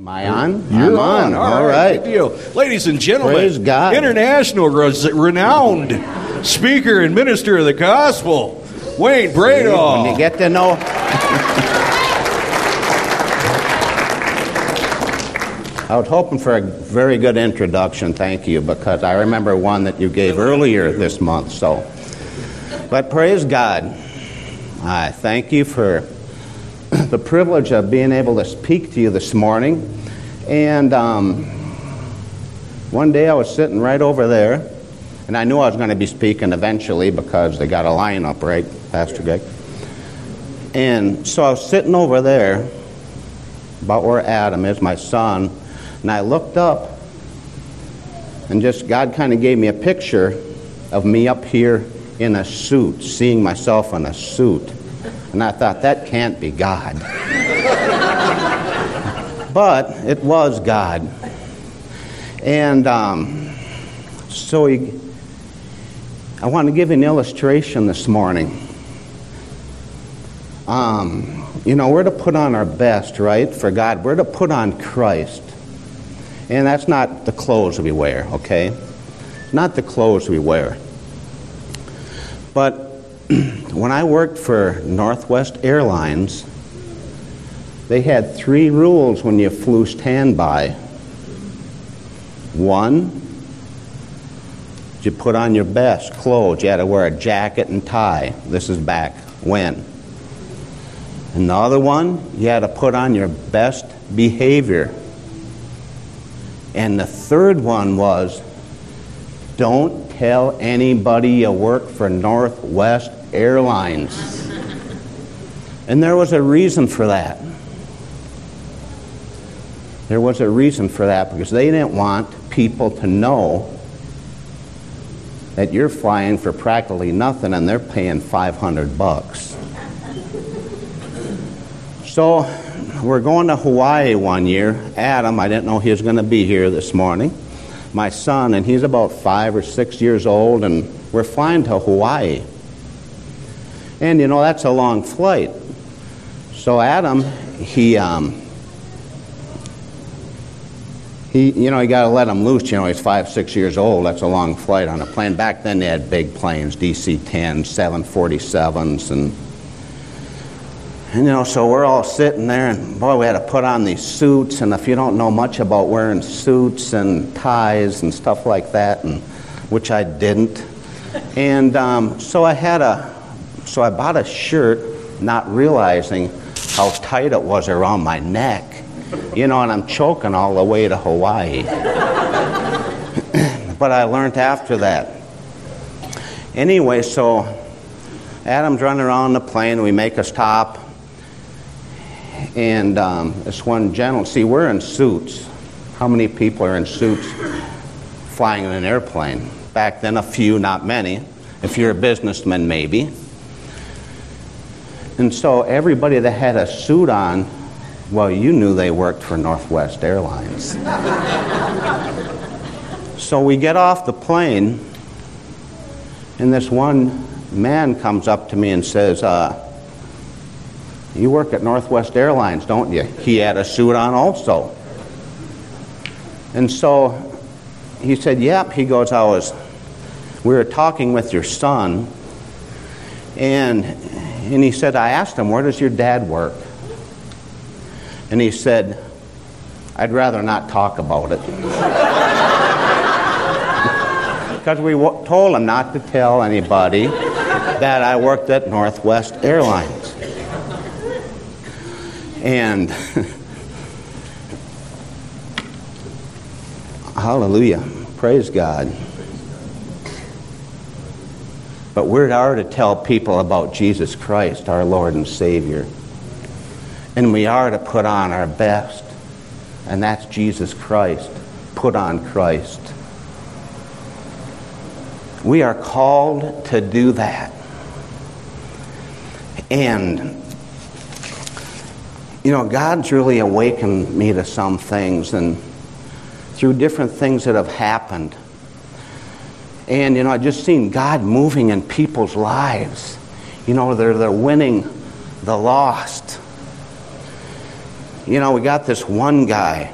Am I on? You're I'm on. All right. Good deal. Ladies and gentlemen, Praise God. international renowned speaker and minister of the gospel, Wayne When you get to know. I was hoping for a very good introduction, thank you, because I remember one that you gave earlier this month, so. But praise God. I thank you for the privilege of being able to speak to you this morning. And um, one day I was sitting right over there, and I knew I was going to be speaking eventually because they got a lineup, right, Pastor Greg? And so I was sitting over there, about where Adam is, my son, and I looked up, and just God kind of gave me a picture of me up here in a suit, seeing myself in a suit. And I thought, that can't be God. but it was God. And um, so he, I want to give an illustration this morning. Um, you know, we're to put on our best, right, for God. We're to put on Christ. And that's not the clothes we wear, okay? Not the clothes we wear. But when I worked for Northwest Airlines, they had three rules when you flew standby. One, you put on your best clothes. You had to wear a jacket and tie. This is back when. Another one, you had to put on your best behavior. And the third one was don't tell anybody you work for Northwest Airlines. and there was a reason for that. There was a reason for that because they didn't want people to know that you're flying for practically nothing and they're paying 500 bucks. So we're going to Hawaii one year. Adam, I didn't know he was going to be here this morning. My son, and he's about five or six years old, and we're flying to Hawaii. And you know, that's a long flight. So Adam, he, um, he, you know, you got to let him loose. You know, he's five, six years old. That's a long flight on a plane. Back then, they had big planes, DC-10s, 747s, and and you know, so we're all sitting there, and boy, we had to put on these suits. And if you don't know much about wearing suits and ties and stuff like that, and which I didn't, and um, so I had a, so I bought a shirt, not realizing how tight it was around my neck, you know, and I'm choking all the way to Hawaii. but I learned after that. Anyway, so Adam's running around the plane. We make a stop and um, this one gentleman, see, we're in suits. How many people are in suits flying in an airplane? Back then, a few, not many. If you're a businessman, maybe. And so everybody that had a suit on, well, you knew they worked for Northwest Airlines. so we get off the plane, and this one man comes up to me and says, uh, you work at Northwest Airlines, don't you? He had a suit on also. And so he said, Yep. He goes, I was, we were talking with your son, and, and he said, I asked him, Where does your dad work? And he said, I'd rather not talk about it. Because we w- told him not to tell anybody that I worked at Northwest Airlines. And hallelujah, praise God. But we are to tell people about Jesus Christ, our Lord and Savior. And we are to put on our best, and that's Jesus Christ. Put on Christ. We are called to do that. And you know, God's really awakened me to some things and through different things that have happened. And, you know, I just seen God moving in people's lives. You know, they're, they're winning the lost. you know, we got this one guy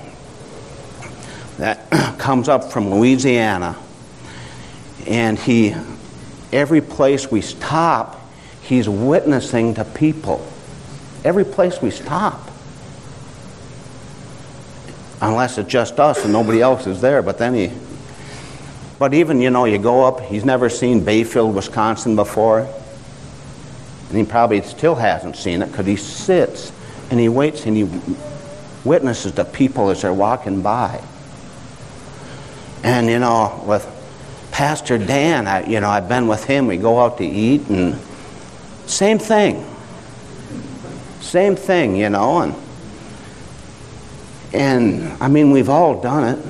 that comes up from Louisiana, and he, every place we stop, he's witnessing to people. Every place we stop. Unless it's just us and nobody else is there, but then he. But even, you know, you go up, he's never seen Bayfield, Wisconsin before. And he probably still hasn't seen it because he sits and he waits and he witnesses the people as they're walking by. And, you know, with Pastor Dan, I, you know, I've been with him. We go out to eat and same thing. Same thing, you know. And, and I mean, we've all done it,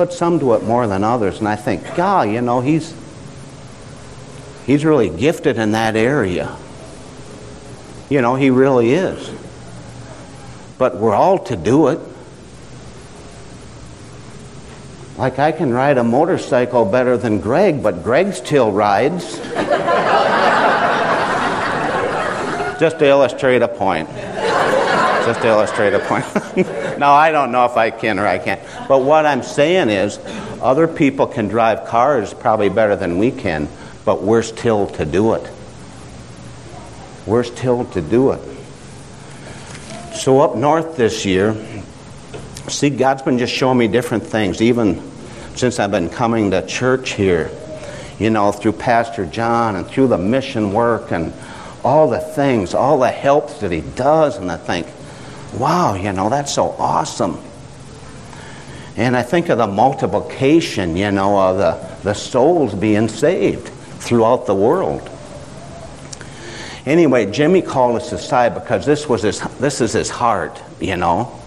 but some do it more than others. And I think, God, you know, he's, he's really gifted in that area. You know, he really is. But we're all to do it. Like I can ride a motorcycle better than Greg, but Greg still rides. Just to illustrate a point. Just to illustrate a point. no, I don't know if I can or I can't. But what I'm saying is, other people can drive cars probably better than we can, but we're still to do it. We're still to do it. So, up north this year, see, God's been just showing me different things, even since I've been coming to church here, you know, through Pastor John and through the mission work and all the things, all the helps that he does. And I think, wow, you know, that's so awesome. And I think of the multiplication, you know, of the, the souls being saved throughout the world. Anyway, Jimmy called us aside because this was his, this is his heart, you know.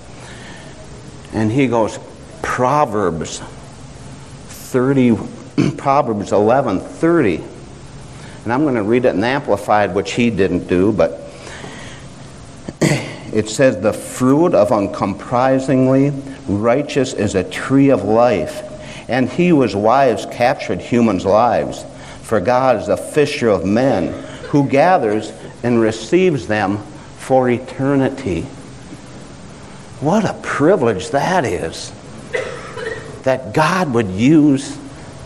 And he goes, Proverbs 30, Proverbs 11, 30. And I'm going to read it in Amplified, which he didn't do, but it says, The fruit of uncompromisingly righteous is a tree of life, and he whose wives captured humans' lives. For God is a fisher of men who gathers and receives them for eternity. What a privilege that is. That God would use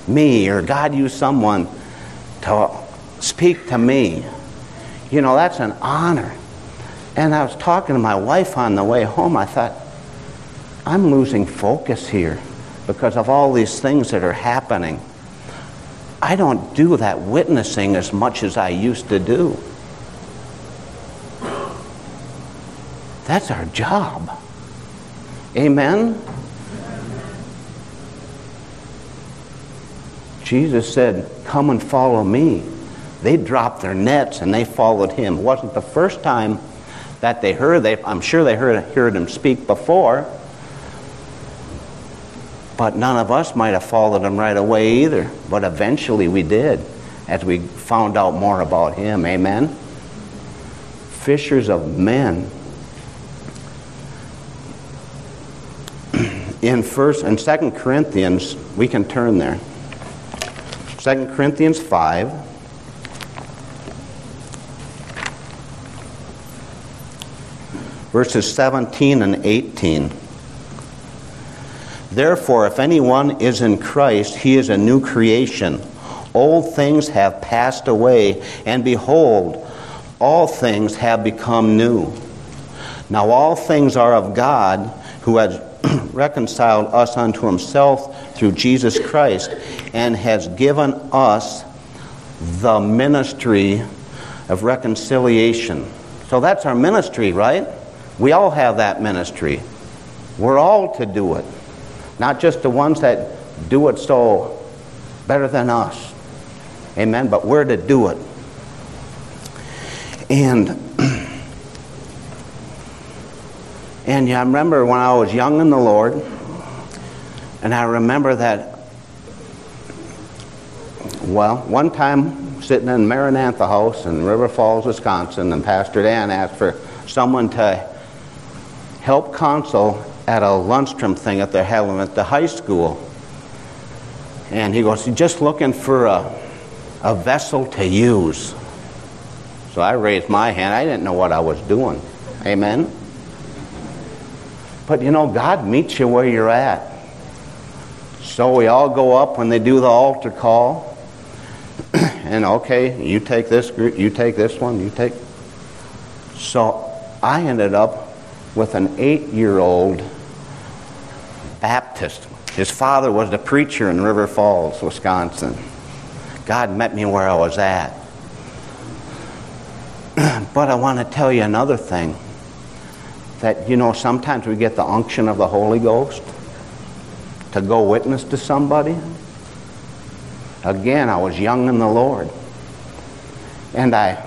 me or God use someone to speak to me. You know, that's an honor. And I was talking to my wife on the way home. I thought, I'm losing focus here because of all these things that are happening. I don't do that witnessing as much as I used to do. That's our job. Amen? Jesus said, Come and follow me. They dropped their nets and they followed him. It wasn't the first time that they heard. They, I'm sure they heard, heard him speak before. But none of us might have followed him right away either. But eventually we did as we found out more about him. Amen? Fishers of men. In first and second Corinthians, we can turn there. Second Corinthians 5. Verses 17 and 18. Therefore, if anyone is in Christ, he is a new creation. Old things have passed away, and behold, all things have become new. Now, all things are of God, who has reconciled us unto himself through Jesus Christ, and has given us the ministry of reconciliation. So that's our ministry, right? We all have that ministry. We're all to do it not just the ones that do it so better than us. Amen. But we're to do it. And and yeah, I remember when I was young in the Lord, and I remember that well, one time sitting in Maranatha House in River Falls, Wisconsin, and Pastor Dan asked for someone to help counsel at a lunchroom thing at the having at the high school. And he goes, just looking for a, a vessel to use. So I raised my hand. I didn't know what I was doing. Amen. But you know, God meets you where you're at. So we all go up when they do the altar call. and okay, you take this group, you take this one, you take. So I ended up with an eight year old Baptist. His father was the preacher in River Falls, Wisconsin. God met me where I was at. but I want to tell you another thing that, you know, sometimes we get the unction of the Holy Ghost to go witness to somebody. Again, I was young in the Lord. And I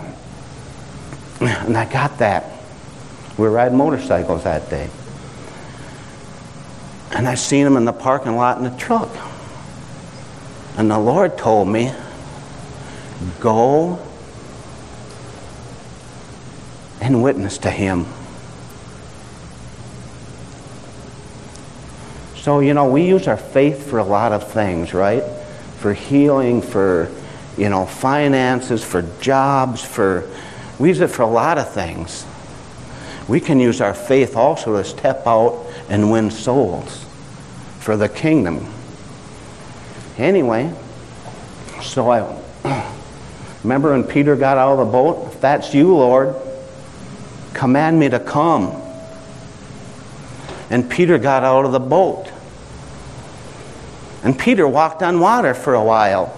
and I got that. We were riding motorcycles that day. And I seen him in the parking lot in the truck. And the Lord told me, go and witness to him. So, you know, we use our faith for a lot of things, right? For healing, for, you know, finances, for jobs, for, we use it for a lot of things. We can use our faith also to step out and win souls for the kingdom. Anyway, so I remember when Peter got out of the boat, if that's you, Lord, command me to come. And Peter got out of the boat. And Peter walked on water for a while.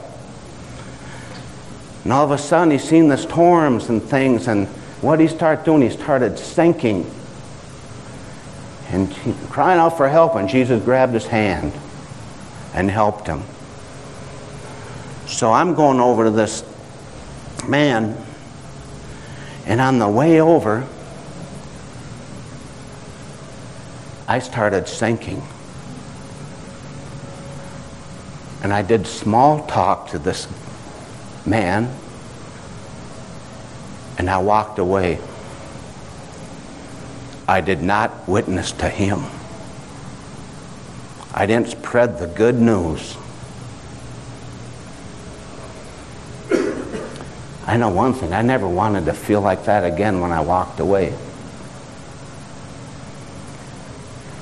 And all of a sudden, he seen the storms and things, and what he started doing, he started sinking and crying out for help, and Jesus grabbed his hand and helped him. So I'm going over to this man, and on the way over, I started sinking. And I did small talk to this man, and I walked away. I did not witness to him. I didn't spread the good news. I know one thing, I never wanted to feel like that again when I walked away.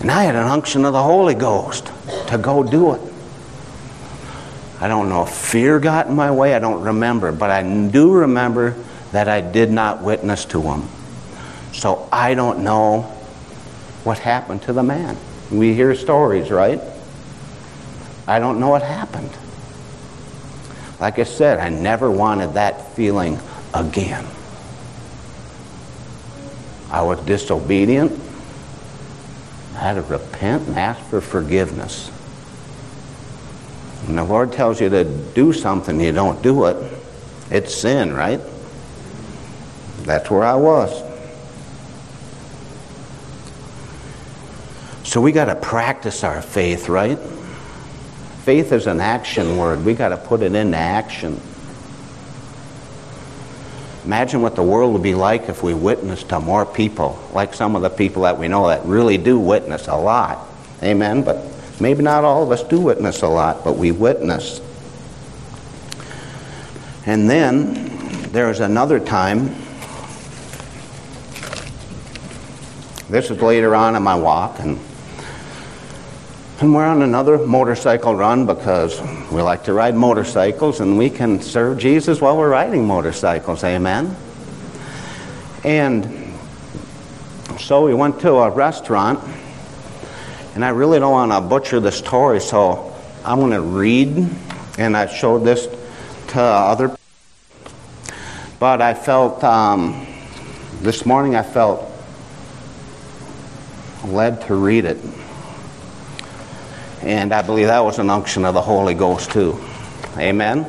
And I had an unction of the Holy Ghost to go do it. I don't know if fear got in my way, I don't remember, but I do remember that I did not witness to him. So I don't know what happened to the man. We hear stories, right? I don't know what happened. Like I said, I never wanted that feeling again. I was disobedient. I had to repent and ask for forgiveness. When the Lord tells you to do something, you don't do it, it's sin, right? That's where I was. So we got to practice our faith, right? Faith is an action word. We got to put it into action. Imagine what the world would be like if we witnessed to more people, like some of the people that we know that really do witness a lot. Amen? But maybe not all of us do witness a lot, but we witness. And then there's another time. This is later on in my walk, and and we're on another motorcycle run because we like to ride motorcycles and we can serve Jesus while we're riding motorcycles. Amen. And so we went to a restaurant, and I really don't want to butcher the story, so I'm going to read, and I showed this to other. But I felt um, this morning I felt led to read it. And I believe that was an unction of the Holy Ghost too. Amen.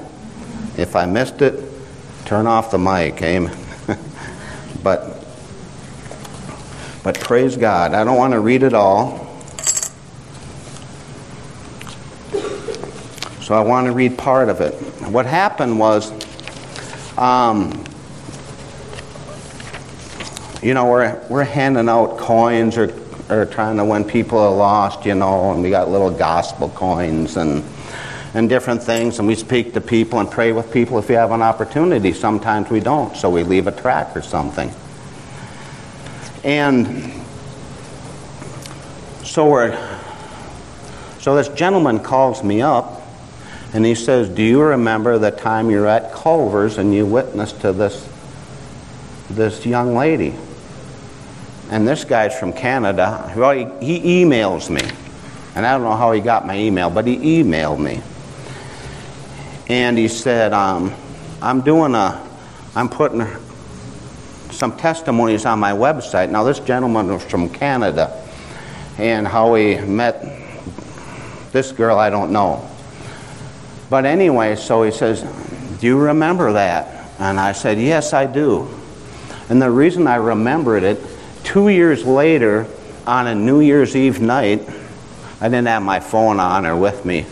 If I missed it, turn off the mic. Amen. but but praise God. I don't want to read it all. So I want to read part of it. What happened was, um, you know, we're, we're handing out coins or or trying to win people are lost, you know, and we got little gospel coins and and different things, and we speak to people and pray with people if we have an opportunity. Sometimes we don't, so we leave a track or something. And so we're so this gentleman calls me up and he says, Do you remember the time you were at Culver's and you witnessed to this, this young lady? And this guy's from Canada. Well, he, he emails me. And I don't know how he got my email, but he emailed me. And he said, um, I'm doing a, I'm putting some testimonies on my website. Now, this gentleman was from Canada. And how he met this girl, I don't know. But anyway, so he says, Do you remember that? And I said, Yes, I do. And the reason I remembered it, two years later, on a New Year's Eve night, I didn't have my phone on or with me.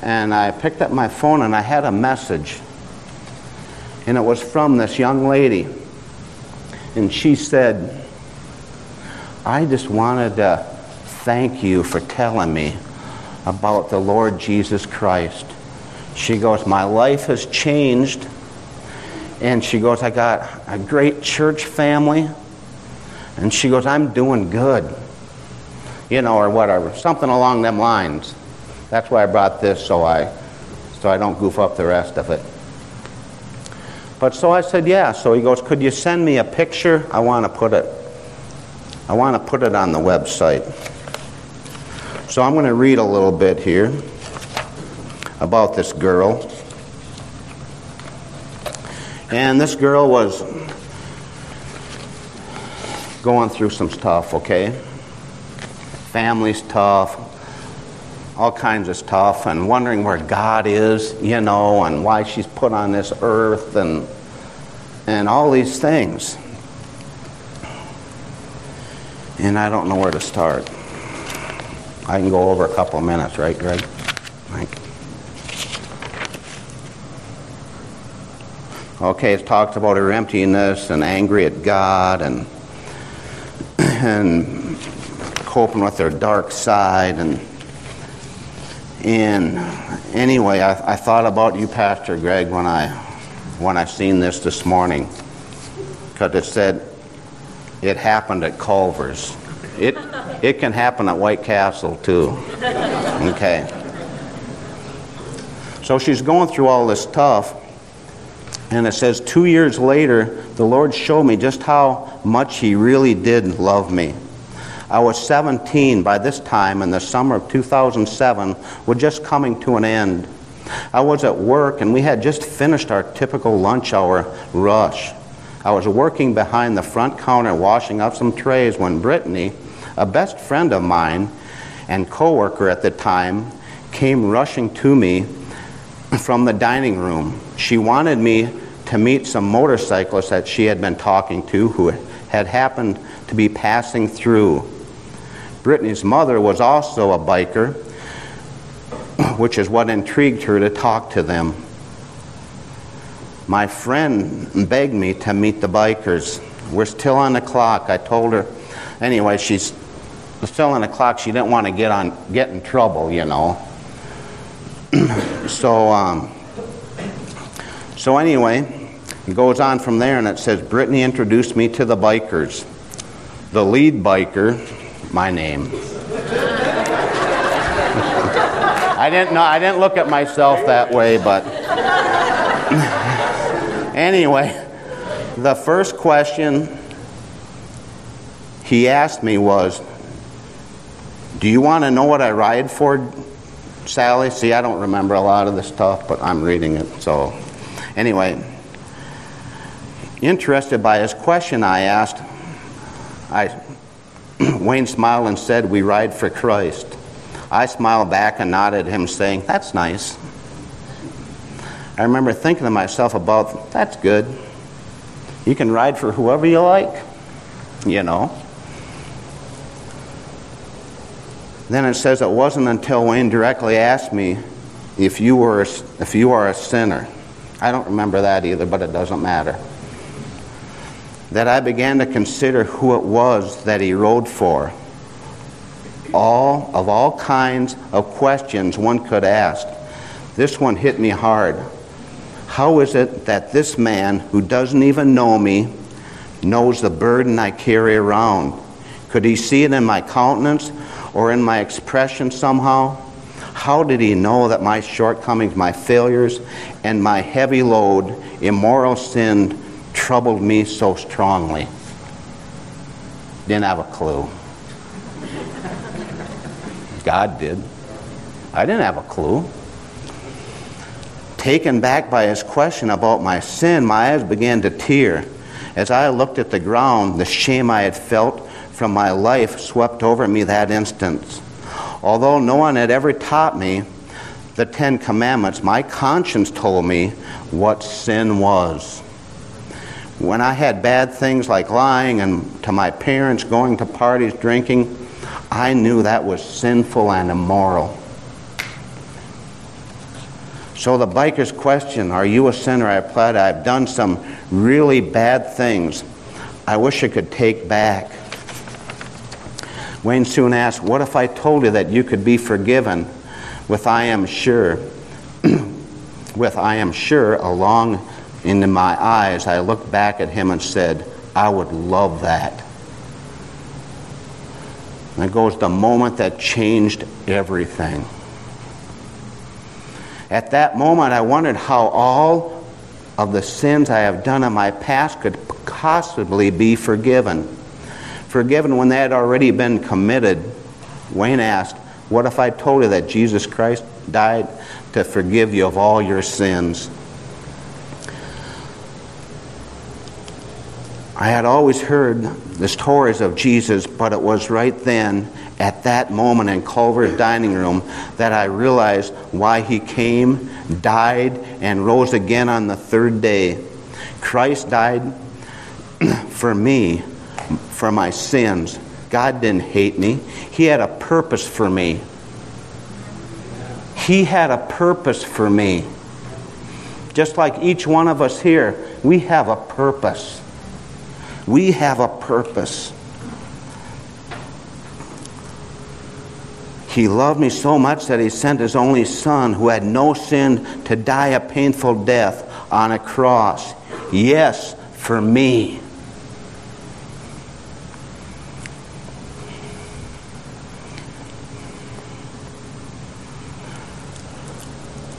And I picked up my phone and I had a message. And it was from this young lady. And she said, I just wanted to thank you for telling me about the Lord Jesus Christ. She goes, My life has changed. And she goes, I got a great church family. And she goes, I'm doing good. You know, or whatever. Something along them lines. That's why I brought this so I so I don't goof up the rest of it. But so I said, yeah. So he goes, could you send me a picture? I want to put it I want to put it on the website. So I'm going to read a little bit here about this girl. And this girl was going through some stuff, okay? Family's tough, all kinds of stuff, and wondering where God is, you know, and why she's put on this earth, and, and all these things. And I don't know where to start. I can go over a couple of minutes, right, Greg? Thank Okay, it talks about her emptiness and angry at God and and coping with their dark side and and anyway, I, I thought about you, Pastor Greg, when I when I seen this this morning, because it said it happened at Culver's. It it can happen at White Castle too. Okay. So she's going through all this stuff, and it says, two years later, the Lord showed me just how much He really did love me. I was 17 by this time, and the summer of 2007 was just coming to an end. I was at work, and we had just finished our typical lunch hour rush. I was working behind the front counter washing up some trays when Brittany, a best friend of mine and coworker at the time came rushing to me from the dining room. She wanted me to meet some motorcyclists that she had been talking to who had happened to be passing through. Brittany's mother was also a biker, which is what intrigued her to talk to them. My friend begged me to meet the bikers. We're still on the clock. I told her. Anyway, she's still on the clock she didn't want to get on get in trouble, you know. so um, so anyway, it goes on from there, and it says Brittany introduced me to the bikers. The lead biker, my name. I didn't know. I didn't look at myself that way, but anyway, the first question he asked me was, do you want to know what I ride for, Sally? See, I don't remember a lot of the stuff, but I'm reading it. So, anyway, interested by his question, I asked, I, Wayne smiled and said, We ride for Christ. I smiled back and nodded at him, saying, That's nice. I remember thinking to myself about, That's good. You can ride for whoever you like, you know. Then it says it wasn't until Wayne directly asked me if you were if you are a sinner. I don't remember that either, but it doesn't matter. That I began to consider who it was that he rode for. All of all kinds of questions one could ask. This one hit me hard. How is it that this man who doesn't even know me knows the burden I carry around? Could he see it in my countenance or in my expression somehow? How did he know that my shortcomings, my failures, and my heavy load, immoral sin, troubled me so strongly? Didn't have a clue. God did. I didn't have a clue. Taken back by his question about my sin, my eyes began to tear. As I looked at the ground, the shame I had felt from my life swept over me that instant. Although no one had ever taught me the Ten Commandments, my conscience told me what sin was. When I had bad things like lying and to my parents, going to parties, drinking, I knew that was sinful and immoral. So the biker's question, Are you a sinner? I replied, I've done some really bad things I wish I could take back. Wayne soon asked, What if I told you that you could be forgiven with I am sure? with I am sure into my eyes, I looked back at him and said, I would love that. And it goes the moment that changed everything. At that moment, I wondered how all of the sins I have done in my past could possibly be forgiven. Forgiven when they had already been committed. Wayne asked, What if I told you that Jesus Christ died to forgive you of all your sins? I had always heard the stories of Jesus, but it was right then at that moment in Culver's dining room that I realized why he came, died, and rose again on the third day. Christ died for me, for my sins. God didn't hate me, He had a purpose for me. He had a purpose for me. Just like each one of us here, we have a purpose. We have a purpose. He loved me so much that he sent his only son, who had no sin, to die a painful death on a cross. Yes, for me.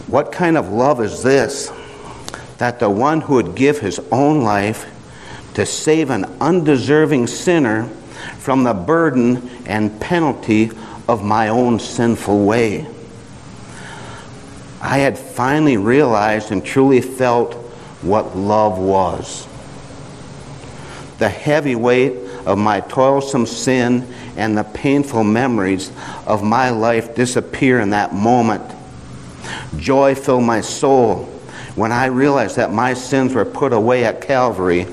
What kind of love is this? That the one who would give his own life to save an undeserving sinner from the burden and penalty of my own sinful way. I had finally realized and truly felt what love was. The heavy weight of my toilsome sin and the painful memories of my life disappear in that moment. Joy filled my soul when I realized that my sins were put away at Calvary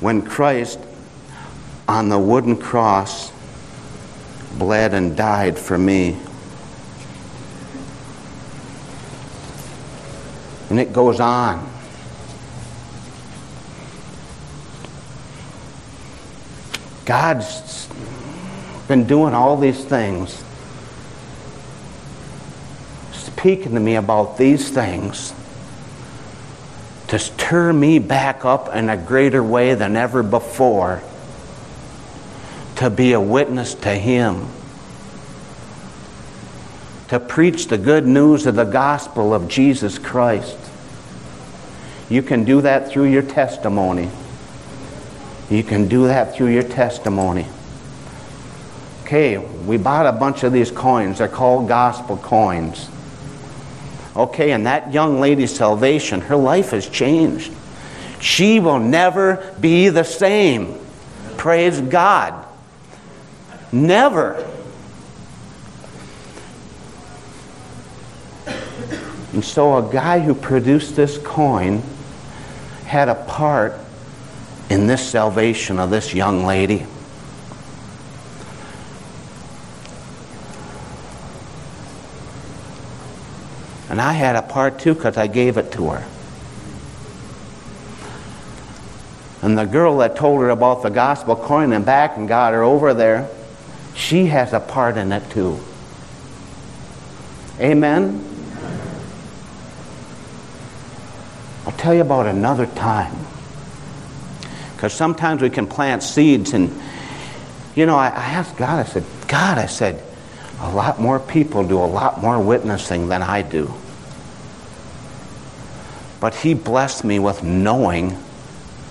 when Christ on the wooden cross bled and died for me. And it goes on. God's been doing all these things, speaking to me about these things to stir me back up in a greater way than ever before to be a witness to Him, to preach the good news of the gospel of Jesus Christ. You can do that through your testimony. You can do that through your testimony. Okay, we bought a bunch of these coins. They're called gospel coins. Okay, and that young lady's salvation, her life has changed. She will never be the same. Praise God. Never. And so a guy who produced this coin had a part in this salvation of this young lady. And I had a part too because I gave it to her. And the girl that told her about the gospel coin and back and got her over there, she has a part in it too. Amen? I'll tell you about another time. Because sometimes we can plant seeds, and, you know, I, I asked God, I said, God, I said, a lot more people do a lot more witnessing than I do. But He blessed me with knowing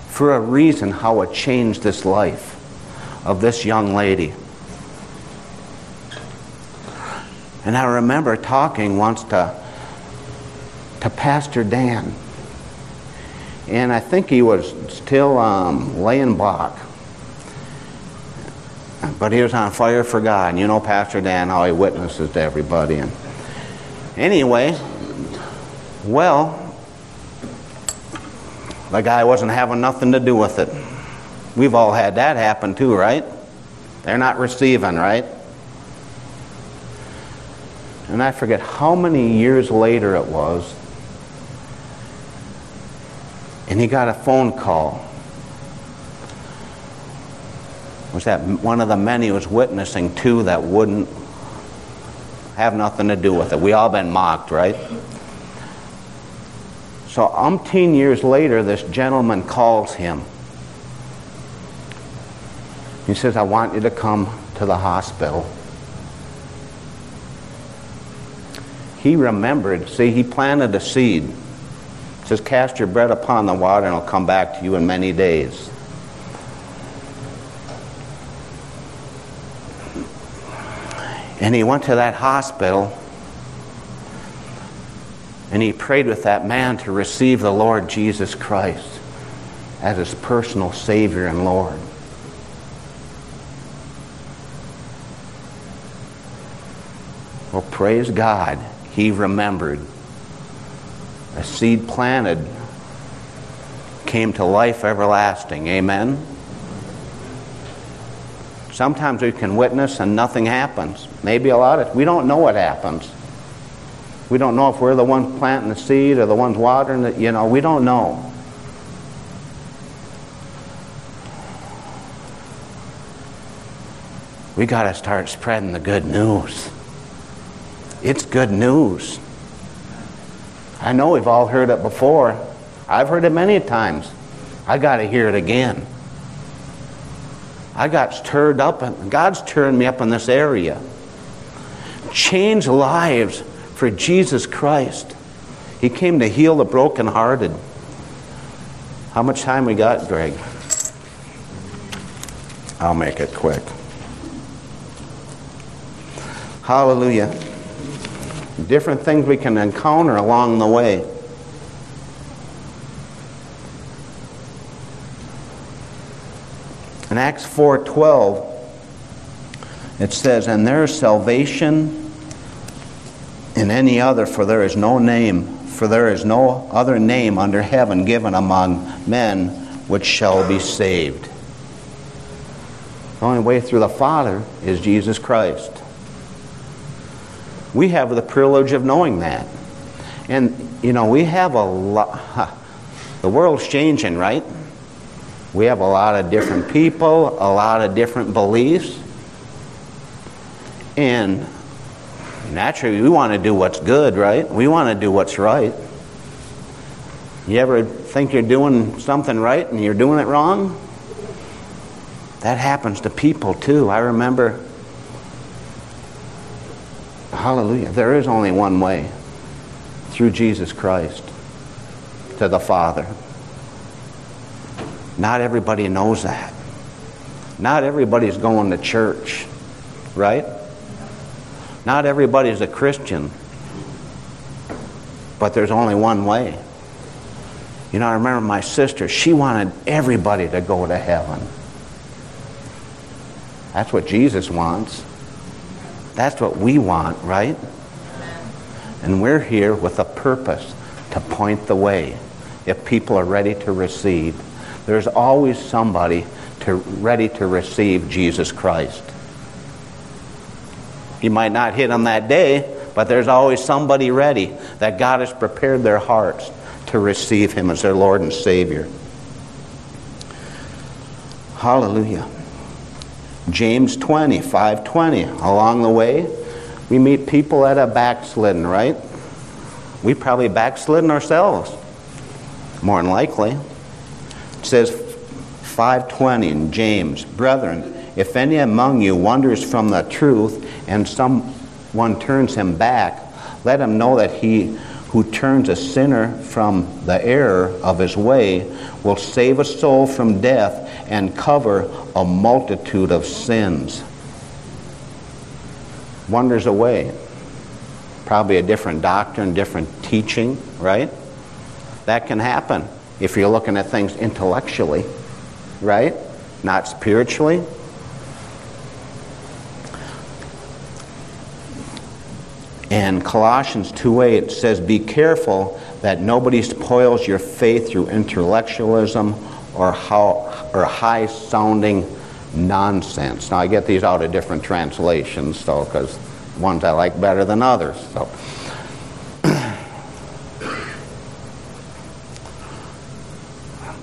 for a reason how it changed this life of this young lady. And I remember talking once to, to Pastor Dan. And I think he was still um, laying block. But he was on fire for God. And you know Pastor Dan, how he witnesses to everybody. And anyway, well, the guy wasn't having nothing to do with it. We've all had that happen too, right? They're not receiving, right? And I forget how many years later it was. And he got a phone call. Was that one of the men he was witnessing to that wouldn't have nothing to do with it? We all been mocked, right? So umpteen years later, this gentleman calls him. He says, I want you to come to the hospital. He remembered, see, he planted a seed. It says, Cast your bread upon the water and it'll come back to you in many days. And he went to that hospital and he prayed with that man to receive the Lord Jesus Christ as his personal Savior and Lord. Well, praise God, he remembered. A seed planted came to life everlasting. Amen? Sometimes we can witness and nothing happens. Maybe a lot of we don't know what happens. We don't know if we're the ones planting the seed or the ones watering it. You know, we don't know. We got to start spreading the good news. It's good news. I know we've all heard it before. I've heard it many times. I got to hear it again. I got stirred up, and God's turned me up in this area. Change lives for Jesus Christ. He came to heal the brokenhearted. How much time we got, Greg? I'll make it quick. Hallelujah different things we can encounter along the way. In Acts 4:12 it says, "And there is salvation in any other, for there is no name, for there is no other name under heaven given among men which shall be saved." The only way through the Father is Jesus Christ. We have the privilege of knowing that. And, you know, we have a lot, the world's changing, right? We have a lot of different people, a lot of different beliefs. And naturally, we want to do what's good, right? We want to do what's right. You ever think you're doing something right and you're doing it wrong? That happens to people too. I remember Hallelujah. There is only one way through Jesus Christ to the Father. Not everybody knows that. Not everybody's going to church, right? Not everybody's a Christian. But there's only one way. You know, I remember my sister, she wanted everybody to go to heaven. That's what Jesus wants. That's what we want, right? And we're here with a purpose to point the way if people are ready to receive. There's always somebody to, ready to receive Jesus Christ. You might not hit them that day, but there's always somebody ready that God has prepared their hearts to receive Him as their Lord and Savior. Hallelujah. James 20, 520. Along the way, we meet people that are backslidden, right? We probably backslidden ourselves, more than likely. Says 520 in James, Brethren, if any among you wanders from the truth and someone turns him back, let him know that he who turns a sinner from the error of his way will save a soul from death and cover a multitude of sins. Wanders away. Probably a different doctrine, different teaching, right? That can happen if you're looking at things intellectually, right? Not spiritually. And Colossians 2:8 says, "Be careful that nobody spoils your faith through intellectualism or how or high-sounding nonsense." Now I get these out of different translations, so because ones I like better than others. So.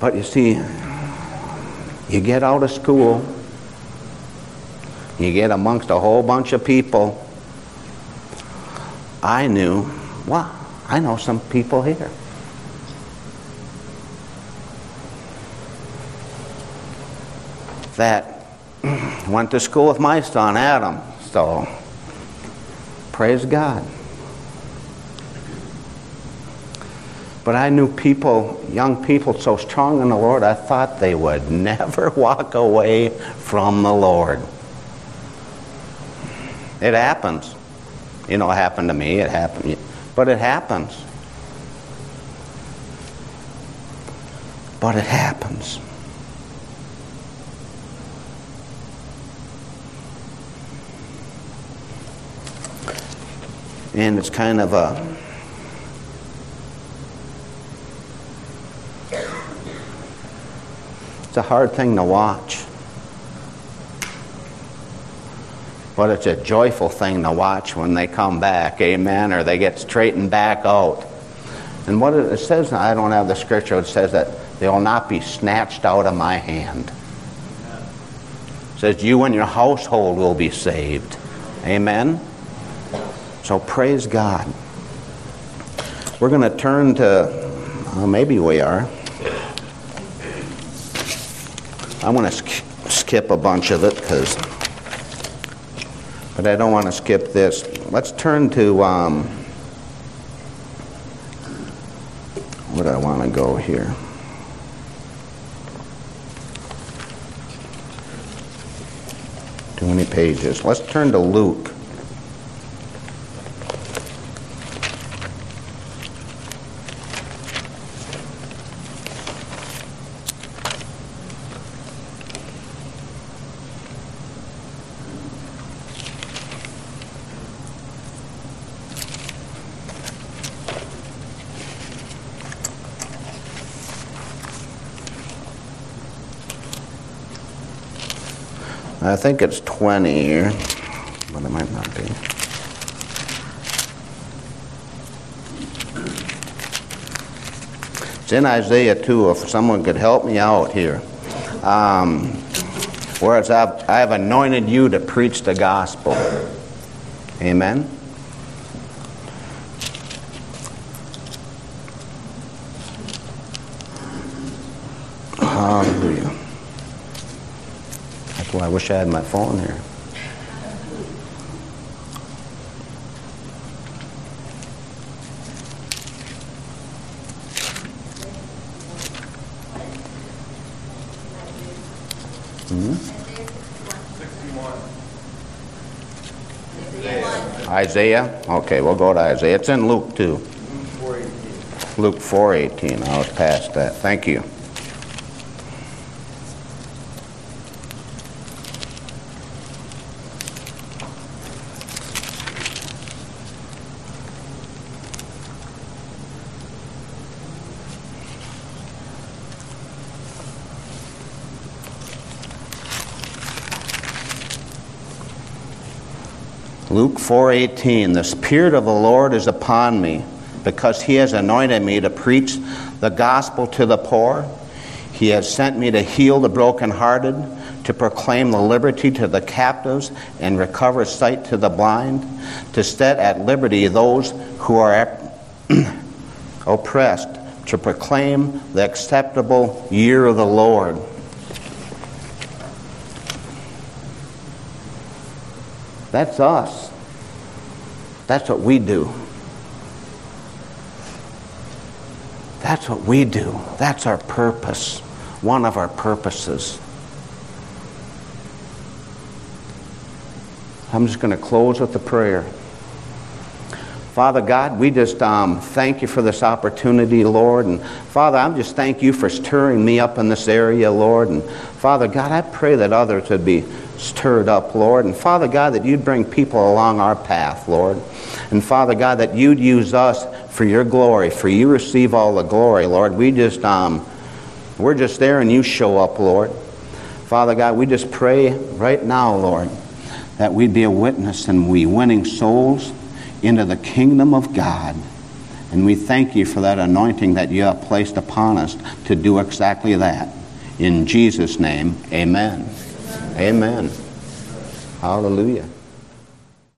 But you see, you get out of school, you get amongst a whole bunch of people. I knew, well, I know some people here. That went to school with my son Adam. So, praise God. But I knew people, young people, so strong in the Lord, I thought they would never walk away from the Lord. It happens. You know, it happened to me, it happened, but it happens. But it happens. And it's kind of a It's a hard thing to watch. But it's a joyful thing to watch when they come back, amen, or they get straightened back out. And what it says, I don't have the scripture, it says that they will not be snatched out of my hand. It says, You and your household will be saved. Amen? So praise God. We're going to turn to, well, maybe we are. I'm going to sk- skip a bunch of it because, but I don't want to skip this. Let's turn to, um, do I want to go here? Too many pages. Let's turn to Luke. I think it's 20 but it might not be. It's in Isaiah 2, if someone could help me out here. Um, whereas I've, I've anointed you to preach the gospel. Amen? Hallelujah. That's why I wish I had my phone here. Hmm? Isaiah? Okay, we'll go to Isaiah. It's in Luke too. Luke 4:18. I was past that. Thank you. Luke 4:18 The spirit of the Lord is upon me because he has anointed me to preach the gospel to the poor. He has sent me to heal the brokenhearted, to proclaim the liberty to the captives and recover sight to the blind, to set at liberty those who are oppressed, to proclaim the acceptable year of the Lord. That's us. That's what we do. That's what we do. That's our purpose, one of our purposes. I'm just going to close with a prayer. Father God, we just um, thank you for this opportunity, Lord. And Father, I'm just thank you for stirring me up in this area, Lord. And Father God, I pray that others would be stirred up, Lord. And Father God, that you'd bring people along our path, Lord. And Father God, that you'd use us for your glory, for you receive all the glory, Lord. We just, um, we're just there and you show up, Lord. Father God, we just pray right now, Lord, that we'd be a witness and we winning souls into the kingdom of God. And we thank you for that anointing that you have placed upon us to do exactly that. In Jesus' name, amen. Amen. Hallelujah.